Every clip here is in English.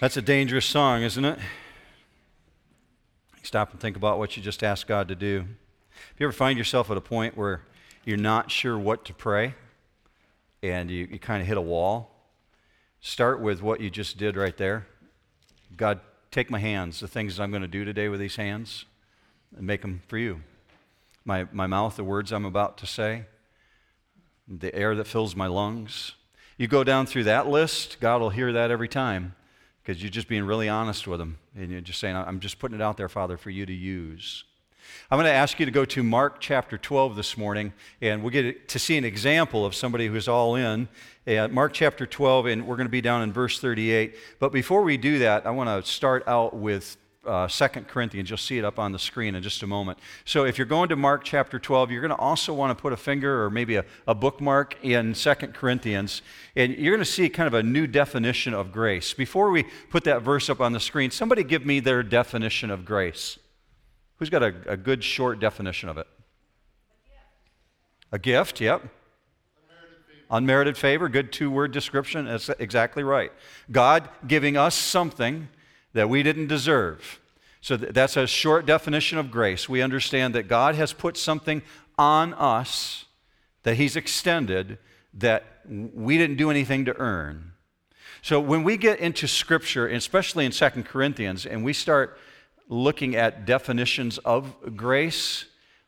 That's a dangerous song, isn't it? Stop and think about what you just asked God to do. If you ever find yourself at a point where you're not sure what to pray and you, you kind of hit a wall, start with what you just did right there. God, take my hands, the things I'm going to do today with these hands, and make them for you. My, my mouth, the words I'm about to say, the air that fills my lungs. You go down through that list, God will hear that every time because you're just being really honest with them And you're just saying, I'm just putting it out there, Father, for you to use. I'm going to ask you to go to Mark chapter 12 this morning, and we'll get to see an example of somebody who's all in. Uh, Mark chapter 12, and we're going to be down in verse 38. But before we do that, I want to start out with uh, 2 Corinthians. You'll see it up on the screen in just a moment. So if you're going to Mark chapter 12, you're going to also want to put a finger or maybe a, a bookmark in 2 Corinthians, and you're going to see kind of a new definition of grace. Before we put that verse up on the screen, somebody give me their definition of grace. Who's got a, a good short definition of it? A gift, yep. Unmerited favor, good two word description. That's exactly right. God giving us something that we didn't deserve. So that's a short definition of grace. We understand that God has put something on us that He's extended that we didn't do anything to earn. So when we get into Scripture, especially in 2 Corinthians, and we start looking at definitions of grace,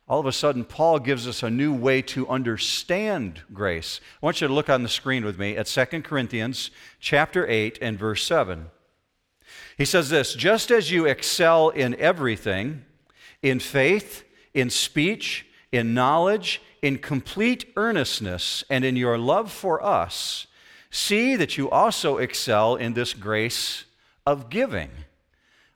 all of a sudden Paul gives us a new way to understand grace. I want you to look on the screen with me at 2 Corinthians chapter 8 and verse 7. He says this just as you excel in everything, in faith, in speech, in knowledge, in complete earnestness, and in your love for us, see that you also excel in this grace of giving.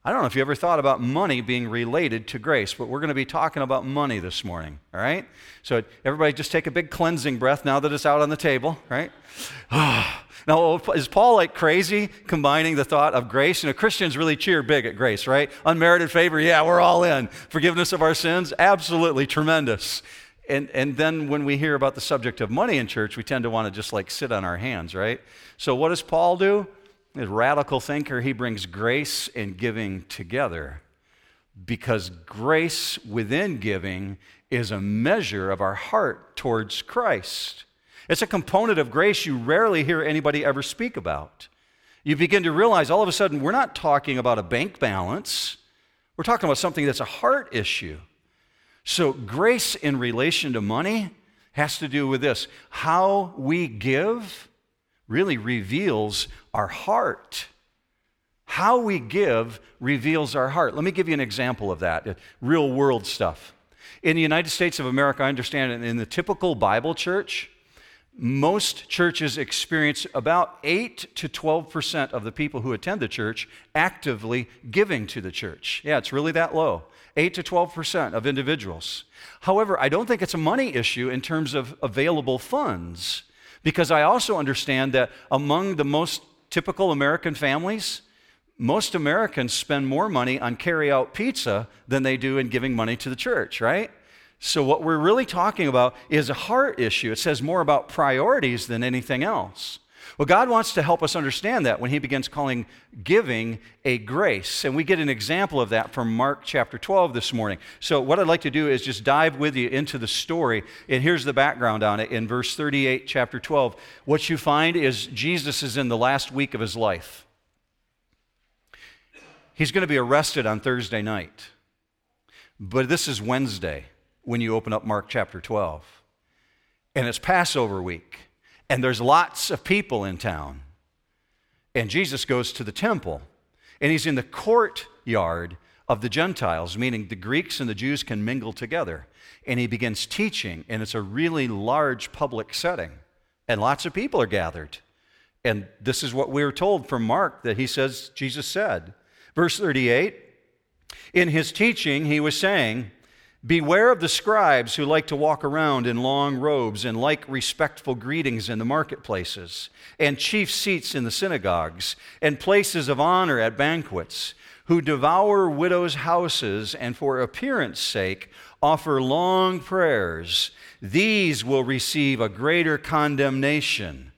I don't know if you ever thought about money being related to grace, but we're going to be talking about money this morning, all right? So everybody just take a big cleansing breath now that it's out on the table, right? now, oh, is Paul like crazy combining the thought of grace? You know, Christians really cheer big at grace, right? Unmerited favor, yeah, we're all in. Forgiveness of our sins, absolutely tremendous. And, and then when we hear about the subject of money in church, we tend to want to just like sit on our hands, right? So what does Paul do? A radical thinker, he brings grace and giving together because grace within giving is a measure of our heart towards Christ. It's a component of grace you rarely hear anybody ever speak about. You begin to realize all of a sudden we're not talking about a bank balance, we're talking about something that's a heart issue. So, grace in relation to money has to do with this how we give really reveals our heart. How we give reveals our heart. Let me give you an example of that, real world stuff. In the United States of America, I understand in the typical Bible church, most churches experience about 8 to 12% of the people who attend the church actively giving to the church. Yeah, it's really that low. 8 to 12% of individuals. However, I don't think it's a money issue in terms of available funds. Because I also understand that among the most typical American families, most Americans spend more money on carry out pizza than they do in giving money to the church, right? So, what we're really talking about is a heart issue. It says more about priorities than anything else. Well, God wants to help us understand that when He begins calling giving a grace. And we get an example of that from Mark chapter 12 this morning. So, what I'd like to do is just dive with you into the story. And here's the background on it in verse 38, chapter 12. What you find is Jesus is in the last week of his life. He's going to be arrested on Thursday night. But this is Wednesday when you open up Mark chapter 12. And it's Passover week and there's lots of people in town. And Jesus goes to the temple, and he's in the courtyard of the Gentiles, meaning the Greeks and the Jews can mingle together. And he begins teaching, and it's a really large public setting, and lots of people are gathered. And this is what we are told from Mark that he says, Jesus said. Verse 38 In his teaching, he was saying, Beware of the scribes who like to walk around in long robes and like respectful greetings in the marketplaces, and chief seats in the synagogues, and places of honor at banquets, who devour widows' houses and for appearance sake offer long prayers. These will receive a greater condemnation.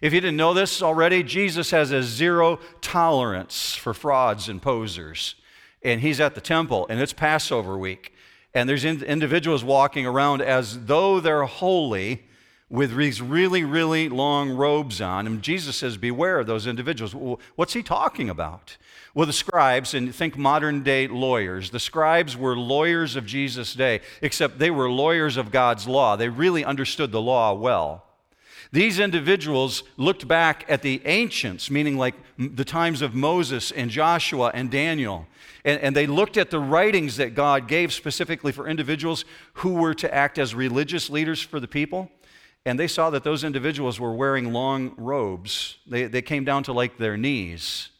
If you didn't know this already, Jesus has a zero tolerance for frauds and posers. And he's at the temple, and it's Passover week. And there's individuals walking around as though they're holy with these really, really long robes on. And Jesus says, Beware of those individuals. Well, what's he talking about? Well, the scribes, and think modern day lawyers, the scribes were lawyers of Jesus' day, except they were lawyers of God's law. They really understood the law well. These individuals looked back at the ancients, meaning like the times of Moses and Joshua and Daniel, and, and, they looked at the writings that God gave specifically for individuals who were to act as religious leaders for the people. And they saw that those individuals were wearing long robes. They, they came down to like their knees.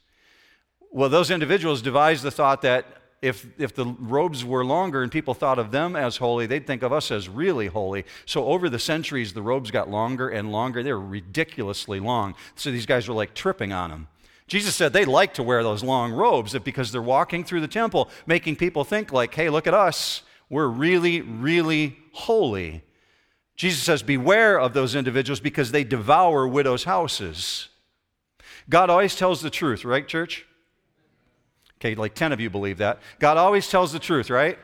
Well, those individuals devised the thought that if, if the robes were longer and people thought of them as holy, they'd think of us as really holy. So over the centuries, the robes got longer and longer. They were ridiculously long. So these guys were like tripping on them. Jesus said they like to wear those long robes because they're walking through the temple, making people think like, hey, look at us. We're really, really holy. Jesus says, Beware of those individuals because they devour widows' houses. God always tells the truth, right, church? Okay, like 10 of you believe that. God always tells the truth, right?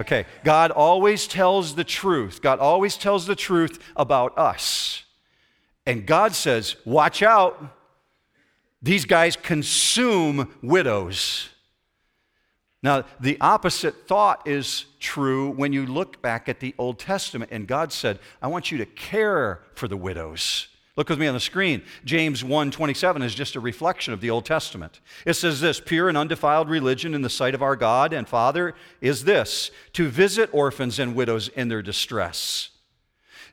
Okay, God always tells the truth. God always tells the truth about us. And God says, Watch out. These guys consume widows. Now, the opposite thought is true when you look back at the Old Testament, and God said, I want you to care for the widows. Look with me on the screen. James 1:27 is just a reflection of the Old Testament. It says this, pure and undefiled religion in the sight of our God and Father is this, to visit orphans and widows in their distress.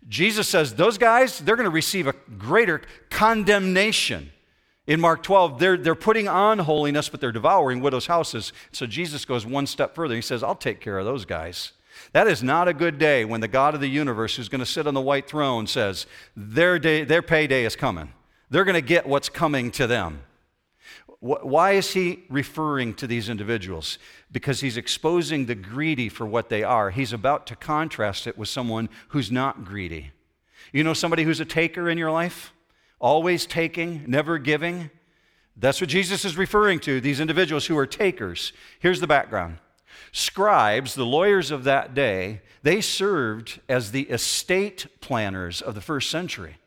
Jesus says those guys, they're going to receive a greater condemnation in Mark 12, they're, they're putting on holiness, but they're devouring widows' houses. So Jesus goes one step further. He says, I'll take care of those guys. That is not a good day when the God of the universe, who's going to sit on the white throne, says, Their, day, their payday is coming. They're going to get what's coming to them. Why is he referring to these individuals? Because he's exposing the greedy for what they are. He's about to contrast it with someone who's not greedy. You know somebody who's a taker in your life? always taking, never giving. That's what Jesus is referring to, these individuals who are takers. Here's the background Scribes, the lawyers of that day, they served as the estate planners of the first century.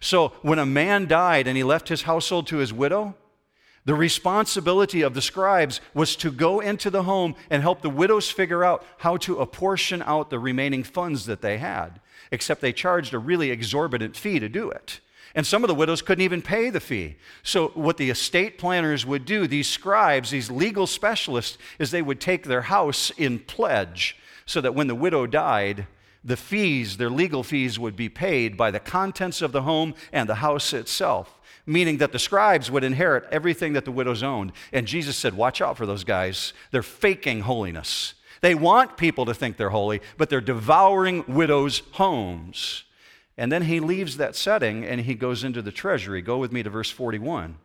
So when a man died and he left his household to his widow, the responsibility of the scribes was to go into the home and help the widows figure out how to apportion out the remaining funds that they had, except they charged a really exorbitant fee to do it. And some of the widows couldn't even pay the fee. So, what the estate planners would do, these scribes, these legal specialists, is they would take their house in pledge so that when the widow died, the fees, their legal fees, would be paid by the contents of the home and the house itself, meaning that the scribes would inherit everything that the widows owned. And Jesus said, Watch out for those guys. They're faking holiness. They want people to think they're holy, but they're devouring widows' homes. And then he leaves that setting and he goes into the treasury. Go with me to verse 41.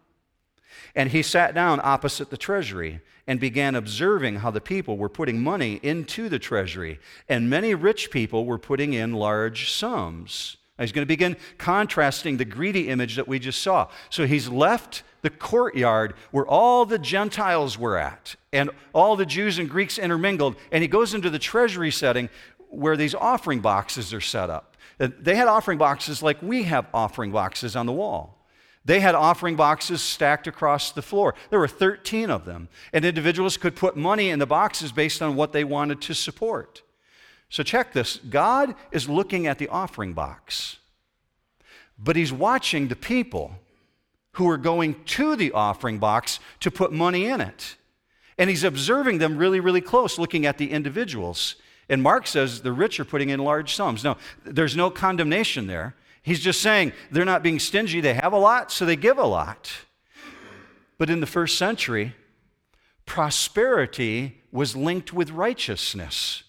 And he sat down opposite the treasury and began observing how the people were putting money into the treasury. And many rich people were putting in large sums. Now he's going to begin contrasting the greedy image that we just saw. So he's left the courtyard where all the Gentiles were at and all the Jews and Greeks intermingled, and he goes into the treasury setting where these offering boxes are set up. Uh, they had offering boxes like we have offering boxes on the wall. They had offering boxes stacked across the floor. There were 13 of them. And individuals could put money in the boxes based on what they wanted to support. So check this God is looking at the offering box, but He's watching the people who are going to the offering box to put money in it. And He's observing them really, really close, looking at the individuals. And Mark says the rich are putting in large sums. No, there's no condemnation there. He's just saying they're not being stingy. They have a lot, so they give a lot. But in the first century, prosperity was linked with righteousness.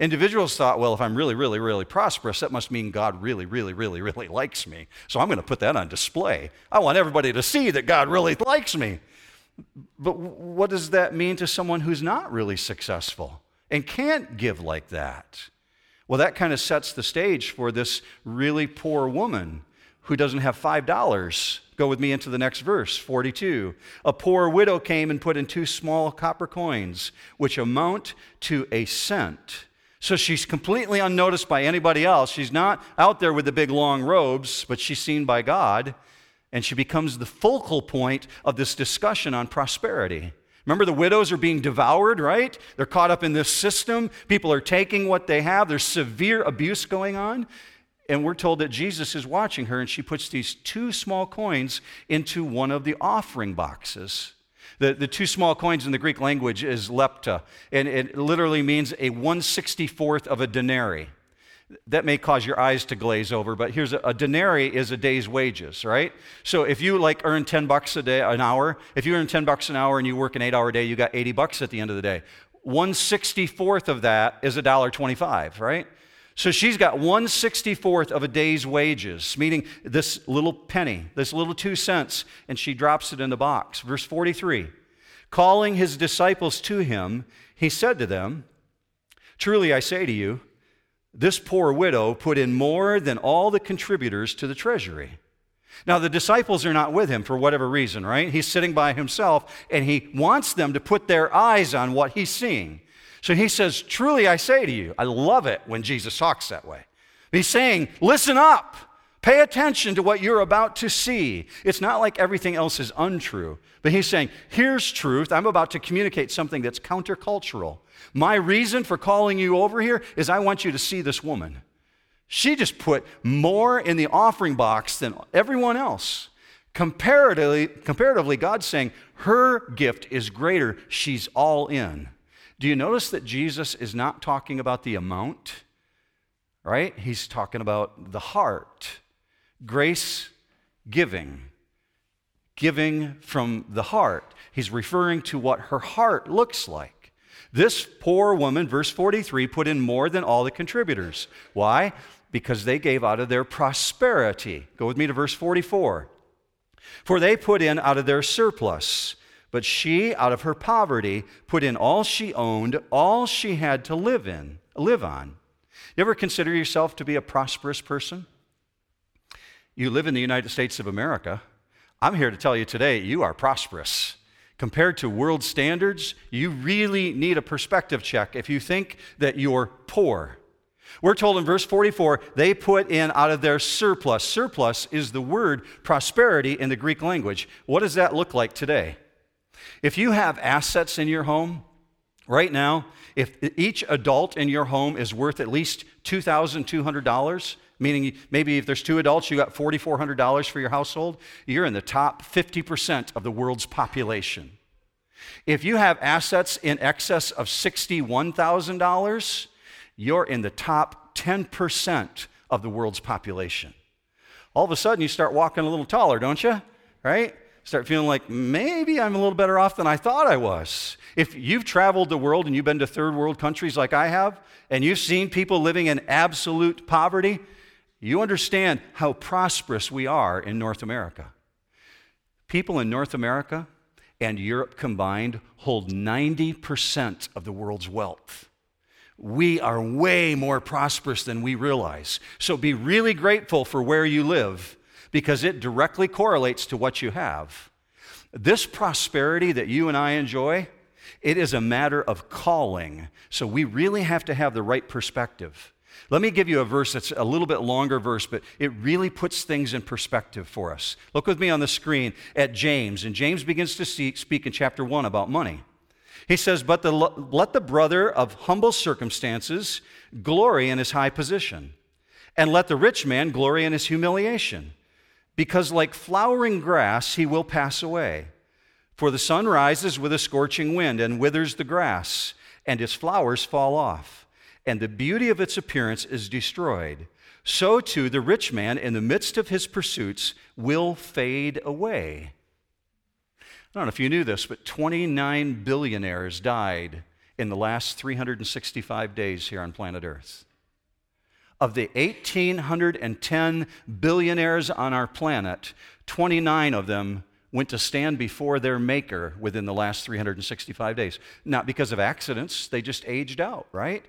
Individuals thought, well, if I'm really, really, really prosperous, that must mean God really, really, really, really likes me. So I'm going to put that on display. I want everybody to see that God really likes me. But what does that mean to someone who's not really successful? And can't give like that. Well, that kind of sets the stage for this really poor woman who doesn't have $5. Go with me into the next verse, 42. A poor widow came and put in two small copper coins, which amount to a cent. So she's completely unnoticed by anybody else. She's not out there with the big long robes, but she's seen by God, and she becomes the focal point of this discussion on prosperity. Remember, the widows are being devoured, right? They're caught up in this system. People are taking what they have. There's severe abuse going on. And we're told that Jesus is watching her, and she puts these two small coins into one of the offering boxes. The, the two small coins in the Greek language is lepta, and it literally means a 164th of a denarii. That may cause your eyes to glaze over, but here's a, a denarii is a day's wages, right? So if you like earn 10 bucks a day, an hour, if you earn 10 bucks an hour and you work an eight hour day, you got 80 bucks at the end of the day. 164th of that is $1.25, right? So she's got 164th of a day's wages, meaning this little penny, this little two cents, and she drops it in the box. Verse 43 Calling his disciples to him, he said to them, Truly I say to you, this poor widow put in more than all the contributors to the treasury. Now, the disciples are not with him for whatever reason, right? He's sitting by himself and he wants them to put their eyes on what he's seeing. So he says, Truly I say to you, I love it when Jesus talks that way. He's saying, Listen up. Pay attention to what you're about to see. It's not like everything else is untrue, but he's saying, Here's truth. I'm about to communicate something that's countercultural. My reason for calling you over here is I want you to see this woman. She just put more in the offering box than everyone else. Comparatively, comparatively, God's saying her gift is greater. She's all in. Do you notice that Jesus is not talking about the amount, right? He's talking about the heart. Grace giving, giving from the heart. He's referring to what her heart looks like. This poor woman, verse 43, put in more than all the contributors. Why? Because they gave out of their prosperity. Go with me to verse 44. For they put in out of their surplus but she, out of her poverty, put in all she owned, all she had to live in, live on. You ever consider yourself to be a prosperous person? You live in the United States of America. I'm here to tell you today you are prosperous. Compared to world standards, you really need a perspective check if you think that you're poor. We're told in verse 44 they put in out of their surplus. Surplus is the word prosperity in the Greek language. What does that look like today? If you have assets in your home, right now, if each adult in your home is worth at least $2,200, meaning maybe if there's two adults, you got $4,400 for your household, you're in the top 50% of the world's population. If you have assets in excess of $61,000, you're in the top 10% of the world's population. All of a sudden, you start walking a little taller, don't you? Right? start feeling like maybe I'm a little better off than I thought I was. If you've traveled the world and you've been to third world countries like I have, and you've seen people living in absolute poverty, you understand how prosperous we are in North America. People in North America and Europe combined hold 90% of the world's wealth. We are way more prosperous than we realize. So be really grateful for where you live because it directly correlates to what you have. This prosperity that you and I enjoy, it is a matter of calling. So we really have to have the right perspective. Let me give you a verse that's a little bit longer verse, but it really puts things in perspective for us. Look with me on the screen at James, and James begins to see, speak in chapter 1 about money. He says, But the, let the brother of humble circumstances glory in his high position, and let the rich man glory in his humiliation because like flowering grass he will pass away. For the sun rises with a scorching wind and withers the grass, and its flowers fall off, and the beauty of its appearance is destroyed. So too the rich man, in the midst of his pursuits, will fade away. I don't know if you knew this, but 29 billionaires died in the last 365 days here on planet Earth of the 1,810 billionaires on our planet, 29 of them went to stand before their maker within the last 365 days. Not because of accidents, they just aged out, right?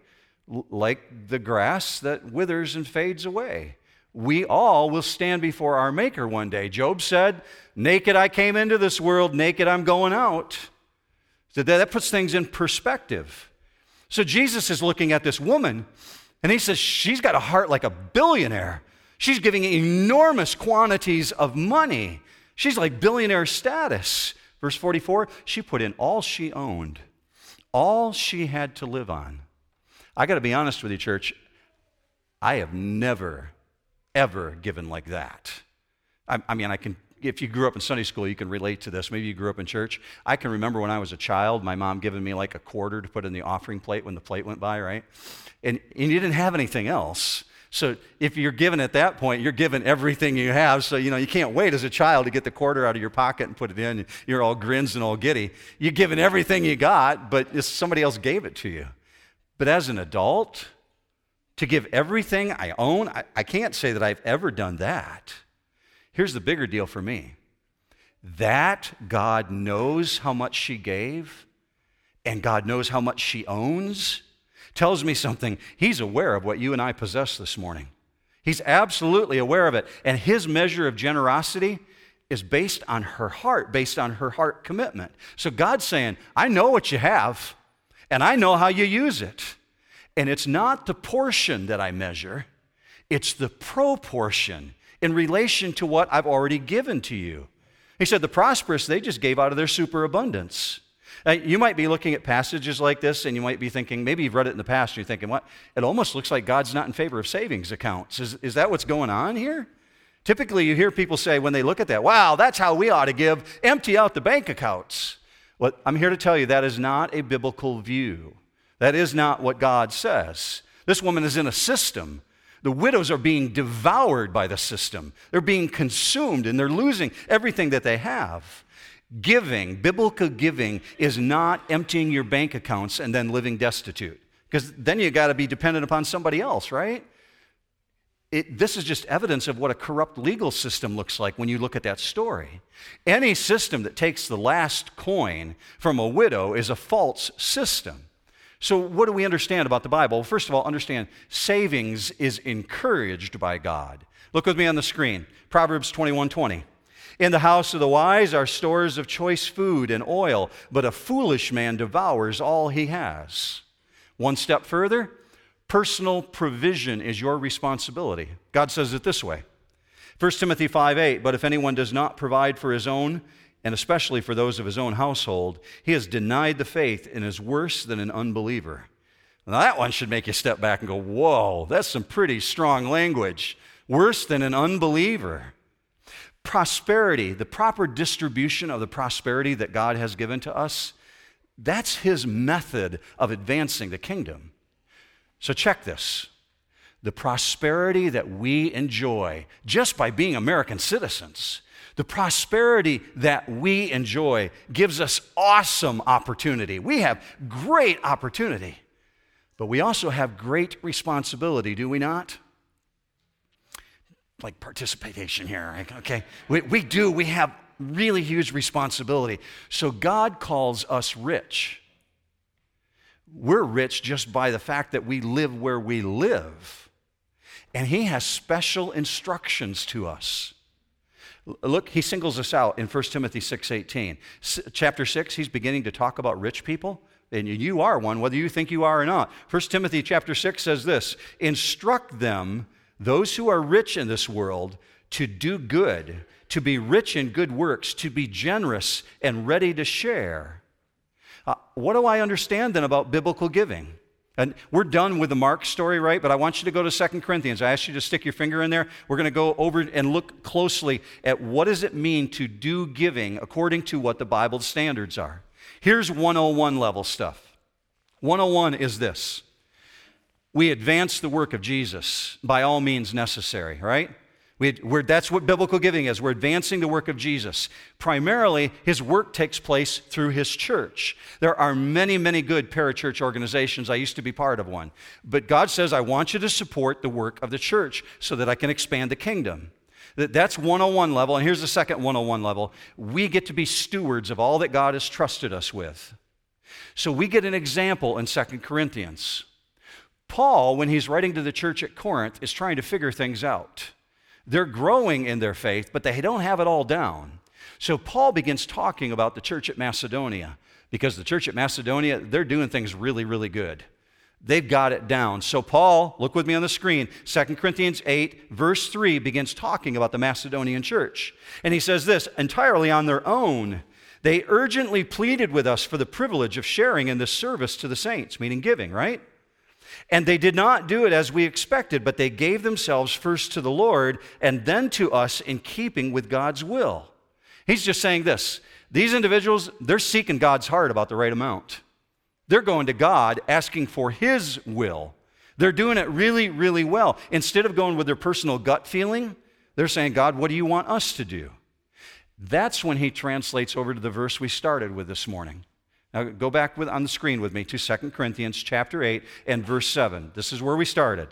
Like the grass that withers and fades away. we all will stand before our Maker one day. Job said, Naked I came into this world, naked I'm going out. So that puts things in perspective. So Jesus is looking at this woman, and he says, She's got a heart like a billionaire. She's giving enormous quantities of money. She's like billionaire status. Verse 44 she put in all she owned, all she had to live on. I got to be honest with you, church. I have never, ever given like that. I, I mean, I can if you grew up in Sunday school, you can relate to this. Maybe you grew up in church. I can remember when I was a child, my mom giving me like a quarter to put in the offering plate when the plate went by, right? And, and you didn't have anything else. So if you're given at that point, you're given everything you have. So, you know, you can't wait as a child to get the quarter out of your pocket and put it in. You're all grins and all giddy. You're given everything you got, but somebody else gave it to you. But as an adult, to give everything I own, I, I can't say that I've ever done that. Here's the bigger deal for me that God knows how much she gave and God knows how much she owns tells me something. He's aware of what you and I possess this morning. He's absolutely aware of it. And his measure of generosity is based on her heart, based on her heart commitment. So God's saying, I know what you have and I know how you use it. And it's not the portion that I measure, it's the proportion in relation to what I've already given to you. He said, The prosperous, they just gave out of their superabundance. Now, you might be looking at passages like this and you might be thinking, maybe you've read it in the past and you're thinking, what? It almost looks like God's not in favor of savings accounts. Is, is that what's going on here? Typically, you hear people say when they look at that, wow, that's how we ought to give, empty out the bank accounts. Well, I'm here to tell you that is not a biblical view. That is not what God says. This woman is in a system. The widows are being devoured by the system. They're being consumed and they're losing everything that they have. Giving, biblical giving, is not emptying your bank accounts and then living destitute. Because then you got to be dependent upon somebody else, right? It, this is just evidence of what a corrupt legal system looks like when you look at that story. Any system that takes the last coin from a widow is a false system. So, what do we understand about the Bible? First of all, understand savings is encouraged by God. Look with me on the screen Proverbs 21 20. In the house of the wise are stores of choice food and oil, but a foolish man devours all he has. One step further, personal provision is your responsibility. God says it this way 1 Timothy 5 8, but if anyone does not provide for his own, and especially for those of his own household, he has denied the faith and is worse than an unbeliever. Now, that one should make you step back and go, Whoa, that's some pretty strong language. Worse than an unbeliever. Prosperity, the proper distribution of the prosperity that God has given to us, that's his method of advancing the kingdom. So, check this the prosperity that we enjoy just by being American citizens the prosperity that we enjoy gives us awesome opportunity. We have great opportunity, but we also have great responsibility, do we not? Like participation here, okay? We, we do, we have really huge responsibility. So God calls us rich. We're rich just by the fact that we live where we live. And He has special instructions to us. Look, he singles us out in 1 Timothy 6:18. S- chapter 6, he's beginning to talk about rich people, and you are one whether you think you are or not. 1 Timothy chapter 6 says this, "Instruct them, those who are rich in this world, to do good, to be rich in good works, to be generous and ready to share." Uh, what do I understand then about biblical giving? And we're done with the Mark story, right? But I want you to go to Second Corinthians. I asked you to stick your finger in there. We're going to go over and look closely at what does it mean to do giving according to what the Bible's standards are. Here's 101 level stuff. 101 is this. We advance the work of Jesus by all means necessary, right? We, that's what biblical giving is. We're advancing the work of Jesus. Primarily, his work takes place through his church. There are many, many good parachurch organizations. I used to be part of one. But God says, I want you to support the work of the church so that I can expand the kingdom. That's 101 level. And here's the second 101 level we get to be stewards of all that God has trusted us with. So we get an example in 2 Corinthians. Paul, when he's writing to the church at Corinth, is trying to figure things out. They're growing in their faith, but they don't have it all down. So Paul begins talking about the church at Macedonia because the church at Macedonia, they're doing things really, really good. They've got it down. So, Paul, look with me on the screen. 2 Corinthians 8, verse 3 begins talking about the Macedonian church. And he says this entirely on their own. They urgently pleaded with us for the privilege of sharing in this service to the saints, meaning giving, right? And they did not do it as we expected, but they gave themselves first to the Lord and then to us in keeping with God's will. He's just saying this these individuals, they're seeking God's heart about the right amount. They're going to God asking for His will. They're doing it really, really well. Instead of going with their personal gut feeling, they're saying, God, what do you want us to do? That's when he translates over to the verse we started with this morning. Now go back with, on the screen with me to 2 Corinthians chapter 8 and verse 7. This is where we started.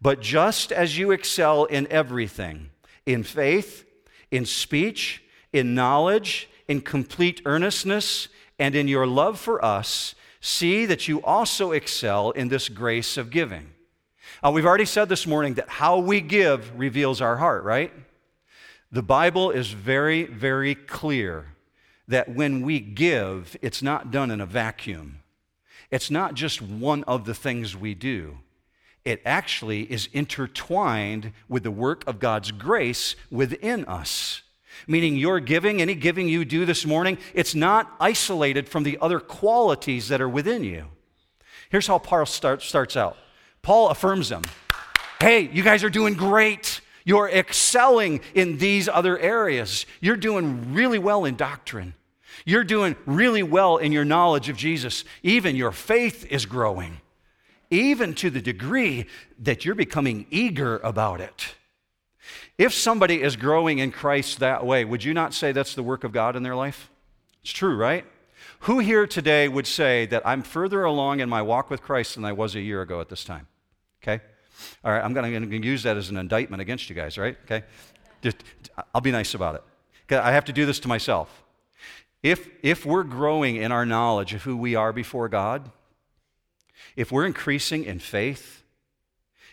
But just as you excel in everything, in faith, in speech, in knowledge, in complete earnestness, and in your love for us, see that you also excel in this grace of giving. Uh, we've already said this morning that how we give reveals our heart, right? The Bible is very, very clear that when we give, it's not done in a vacuum. It's not just one of the things we do. It actually is intertwined with the work of God's grace within us meaning your giving, any giving you do this morning, it's not isolated from the other qualities that are within you. Here's how Paul start, starts out Paul affirms them Hey, you guys are doing great. You're excelling in these other areas. You're doing really well in doctrine. You're doing really well in your knowledge of Jesus. Even your faith is growing, even to the degree that you're becoming eager about it. If somebody is growing in Christ that way, would you not say that's the work of God in their life? It's true, right? Who here today would say that I'm further along in my walk with Christ than I was a year ago at this time? Okay? All right, I'm going to use that as an indictment against you guys, right? Okay? Just, I'll be nice about it. I have to do this to myself. If, if we're growing in our knowledge of who we are before God, if we're increasing in faith,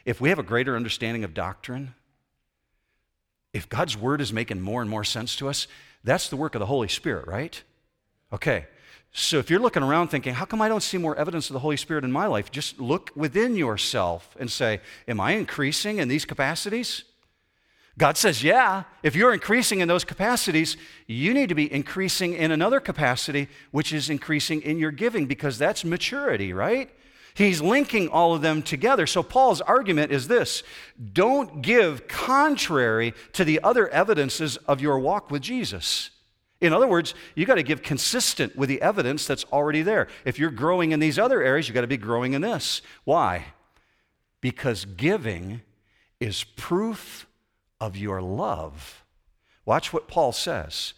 if we have a greater understanding of doctrine, if God's word is making more and more sense to us, that's the work of the Holy Spirit, right? Okay. So if you're looking around thinking, how come I don't see more evidence of the Holy Spirit in my life? Just look within yourself and say, am I increasing in these capacities? God says, yeah. If you're increasing in those capacities, you need to be increasing in another capacity, which is increasing in your giving, because that's maturity, right? He's linking all of them together. So Paul's argument is this don't give contrary to the other evidences of your walk with Jesus. In other words, you got to give consistent with the evidence that's already there. If you're growing in these other areas, you got to be growing in this. Why? Because giving is proof of your love. Watch what Paul says.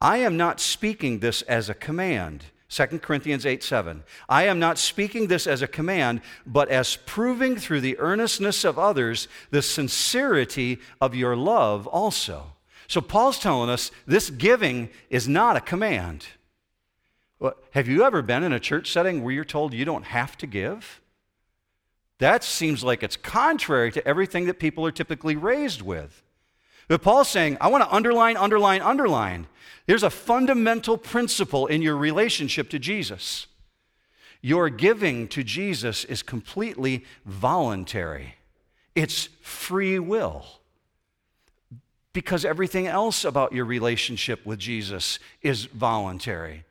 I am not speaking this as a command 2 Corinthians 8 7. I am not speaking this as a command, but as proving through the earnestness of others the sincerity of your love also. So Paul's telling us this giving is not a command. Well, have you ever been in a church setting where you're told you don't have to give? That seems like it's contrary to everything that people are typically raised with. But Paul's saying, I want to underline, underline, underline. There's a fundamental principle in your relationship to Jesus. Your giving to Jesus is completely voluntary, it's free will. Because everything else about your relationship with Jesus is voluntary.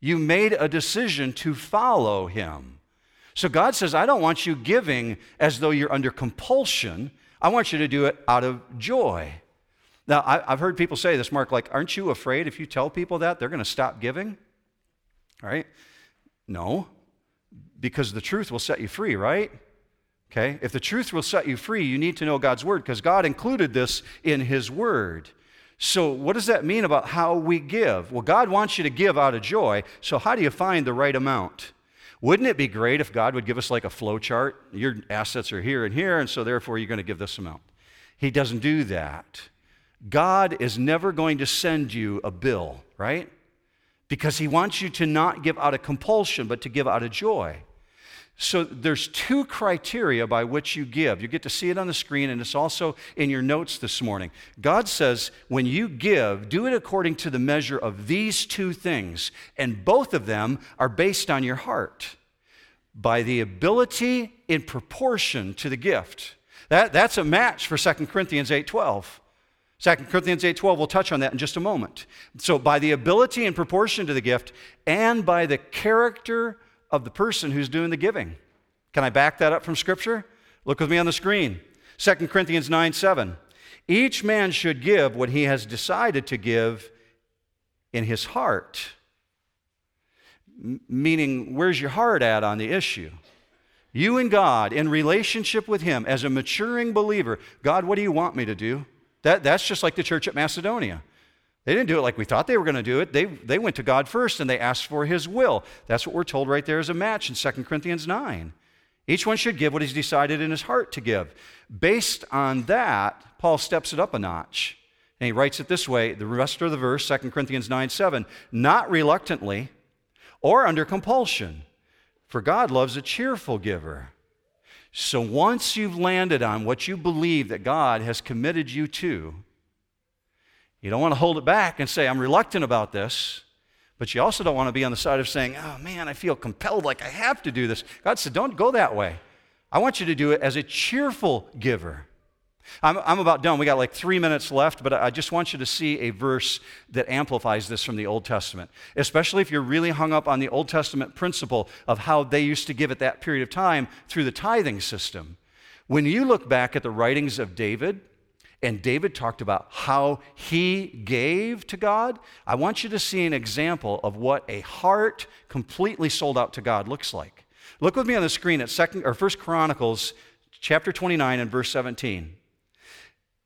You made a decision to follow him. So God says, I don't want you giving as though you're under compulsion. I want you to do it out of joy. Now, I, have heard people say this, Mark, like, aren't you afraid if you tell people that they're going to stop giving? Right? No, because the truth will set you free, right? Okay? If the truth will set you free, you need to know God's word because God included this in His word. So, what does that mean about how we give? Well, God wants you to give out of joy. So, how do you find the right amount? Wouldn't it be great if God would give us like a flow chart? Your assets are here and here, and so therefore you're going to give this amount. He doesn't do that. God is never going to send you a bill, right? Because he wants you to not give out of compulsion, but to give out of joy. So there's two criteria by which you give. You get to see it on the screen, and it's also in your notes this morning. God says, when you give, do it according to the measure of these two things, and both of them are based on your heart by the ability in proportion to the gift. That, that's a match for 2 Corinthians 8:12. 2 Corinthians 8:12 we'll touch on that in just a moment. So by the ability and proportion to the gift and by the character of the person who's doing the giving. Can I back that up from scripture? Look with me on the screen. 2 Corinthians 9 7. Each man should give what he has decided to give in his heart. M- meaning, where's your heart at on the issue? You and God, in relationship with Him, as a maturing believer, God, what do you want me to do? That, that's just like the church at Macedonia. They didn't do it like we thought they were going to do it. They, they went to God first and they asked for His will. That's what we're told right there as a match in 2 Corinthians 9. Each one should give what he's decided in his heart to give. Based on that, Paul steps it up a notch. And he writes it this way the rest of the verse, 2 Corinthians 9 7, not reluctantly or under compulsion, for God loves a cheerful giver. So once you've landed on what you believe that God has committed you to, you don't want to hold it back and say, I'm reluctant about this. But you also don't want to be on the side of saying, oh man, I feel compelled like I have to do this. God said, don't go that way. I want you to do it as a cheerful giver. I'm, I'm about done. We got like three minutes left, but I just want you to see a verse that amplifies this from the Old Testament, especially if you're really hung up on the Old Testament principle of how they used to give at that period of time through the tithing system. When you look back at the writings of David, and David talked about how he gave to God. I want you to see an example of what a heart completely sold out to God looks like. Look with me on the screen at second or First Chronicles chapter 29 and verse 17.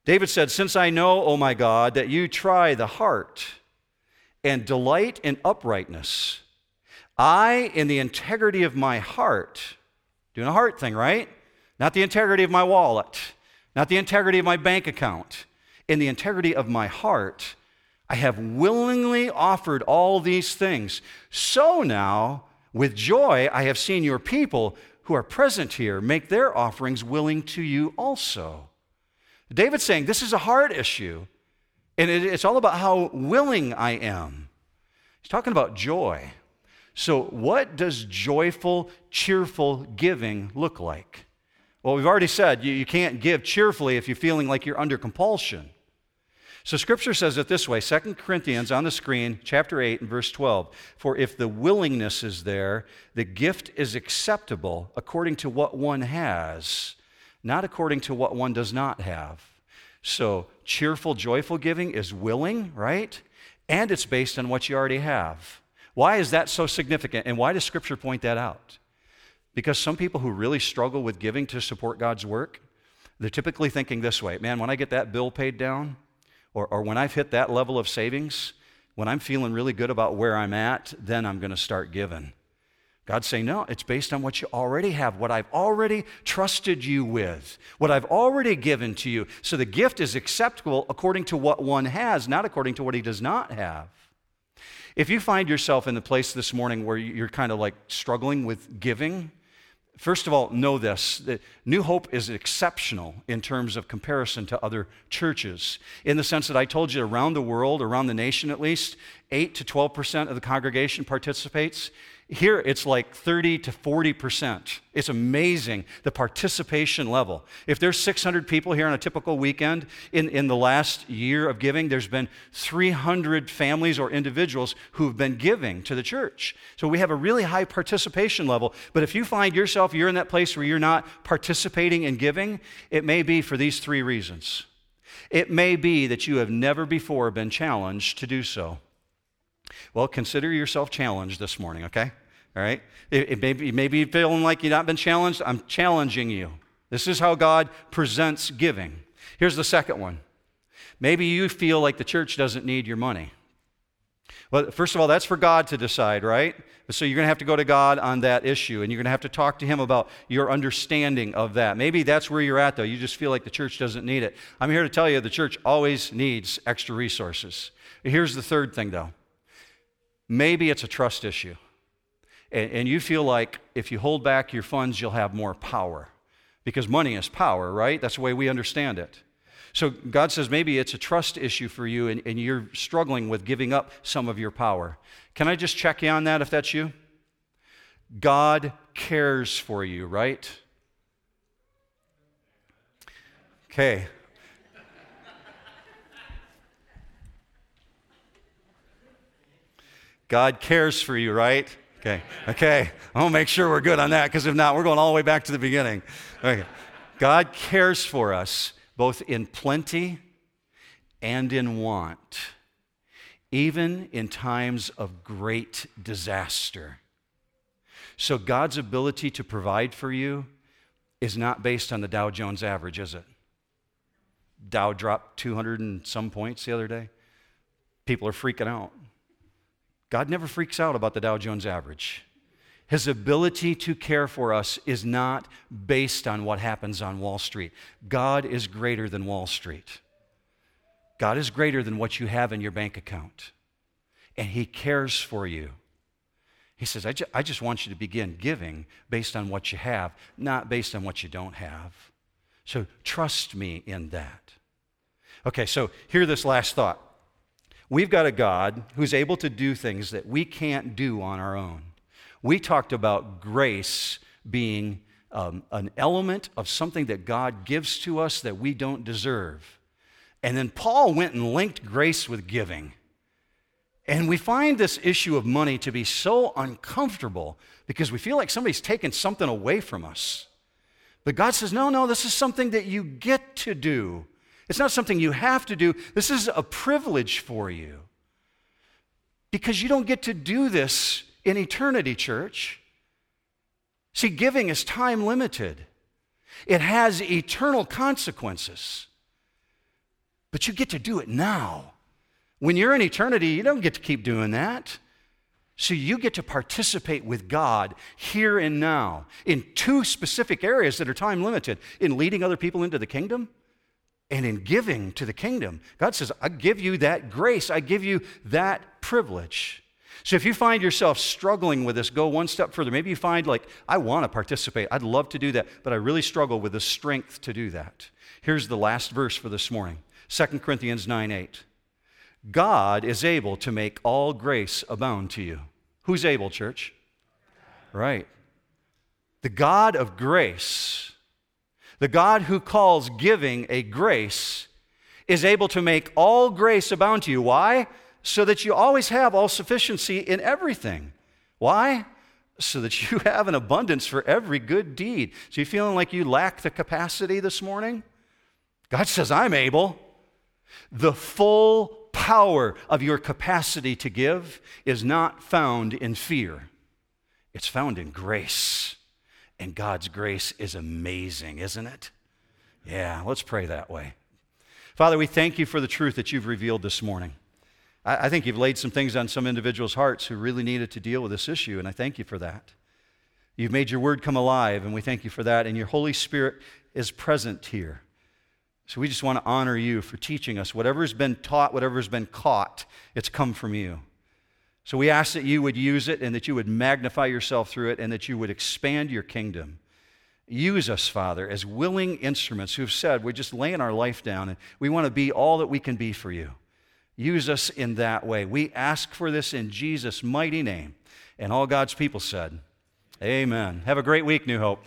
David said, Since I know, O my God, that you try the heart and delight in uprightness, I, in the integrity of my heart, doing a heart thing, right? Not the integrity of my wallet not the integrity of my bank account, in the integrity of my heart, I have willingly offered all these things. So now, with joy, I have seen your people who are present here make their offerings willing to you also. David's saying this is a hard issue, and it's all about how willing I am. He's talking about joy. So, what does joyful, cheerful giving look like? Well, we've already said you, you can't give cheerfully if you're feeling like you're under compulsion. So scripture says it this way 2 Corinthians on the screen, chapter 8 and verse 12. For if the willingness is there, the gift is acceptable according to what one has, not according to what one does not have. So cheerful, joyful giving is willing, right? And it's based on what you already have. Why is that so significant? And why does scripture point that out? Because some people who really struggle with giving to support God's work, they're typically thinking this way man, when I get that bill paid down, or, or when I've hit that level of savings, when I'm feeling really good about where I'm at, then I'm going to start giving. God's saying, no, it's based on what you already have, what I've already trusted you with, what I've already given to you. So the gift is acceptable according to what one has, not according to what he does not have. If you find yourself in the place this morning where you're kind of like struggling with giving, First of all, know this that New Hope is exceptional in terms of comparison to other churches, in the sense that I told you around the world, around the nation at least, 8 to 12% of the congregation participates. Here, it's like 30 to 40%. It's amazing the participation level. If there's 600 people here on a typical weekend, in, in the last year of giving, there's been 300 families or individuals who've been giving to the church. So we have a really high participation level. But if you find yourself, you're in that place where you're not participating in giving, it may be for these three reasons. It may be that you have never before been challenged to do so. Well, consider yourself challenged this morning, okay? All right? It, it may be, maybe feeling like you've not been challenged. I'm challenging you. This is how God presents giving. Here's the second one. Maybe you feel like the church doesn't need your money. Well, first of all, that's for God to decide, right? So you're going to have to go to God on that issue, and you're going to have to talk to Him about your understanding of that. Maybe that's where you're at, though. You just feel like the church doesn't need it. I'm here to tell you the church always needs extra resources. Here's the third thing, though Maybe it's a trust issue. and, and you feel like if you hold back your funds, you'll have more power. Because money is power, right? That's the way we understand it. So God says maybe it's a trust issue for you and, and you're struggling with giving up some of your power. Can I just check you on that if that's you? God cares for you, right? Okay. God cares for you, right? Okay. Okay. I want to make sure we're good on that because if not, we're going all the way back to the beginning. Okay. God cares for us both in plenty and in want, even in times of great disaster. So, God's ability to provide for you is not based on the Dow Jones average, is it? Dow dropped 200 and some points the other day. People are freaking out. God never freaks out about the Dow Jones average. His ability to care for us is not based on what happens on Wall Street. God is greater than Wall Street. God is greater than what you have in your bank account. And He cares for you. He says, I, ju- I just want you to begin giving based on what you have, not based on what you don't have. So trust me in that. Okay, so hear this last thought. We've got a God who's able to do things that we can't do on our own we talked about grace being um, an element of something that God gives to us that we don't deserve. And then Paul went and linked grace with giving. And we find this issue of money to be so uncomfortable because we feel like somebody's taken something away from us. But God says, no, no, this is something that you get to do. It's not something you have to do. This is a privilege for you. Because you don't get to do this in eternity, church. See, giving is time limited, it has eternal consequences. But you get to do it now. When you're in eternity, you don't get to keep doing that. So you get to participate with God here and now in two specific areas that are time limited in leading other people into the kingdom and in giving to the kingdom. God says, I give you that grace, I give you that privilege. So if you find yourself struggling with this, go one step further. Maybe you find, like, I want to participate. I'd love to do that, but I really struggle with the strength to do that. Here's the last verse for this morning 2 Corinthians 9 8. God is able to make all grace abound to you. Who's able, church? Right. The God of grace, the God who calls giving a grace, is able to make all grace abound to you. Why? so that you always have all sufficiency in everything. Why? So that you have an abundance for every good deed. So you feeling like you lack the capacity this morning? God says, I'm able. The full power of your capacity to give is not found in fear, it's found in grace. And God's grace is amazing, isn't it? Yeah, let's pray that way. Father, we thank you for the truth that you've revealed this morning. I, I think you've laid some things on some individuals' hearts who really needed to deal with this issue, and I thank you for that. You've made your word come alive, and we thank you for that. And your Holy Spirit is present here. So we just want to honor you for teaching us. Whatever's been taught, whatever's been caught, it's come from you. So we ask that you would use it and that you would magnify yourself through it and that you would expand your kingdom. Use us, Father, as willing instruments who've said, we're just laying our life down and we want to be all that we can be for you. Use us in that way. We ask for this in Jesus' mighty name. And all God's people said, Amen. Have a great week, New Hope.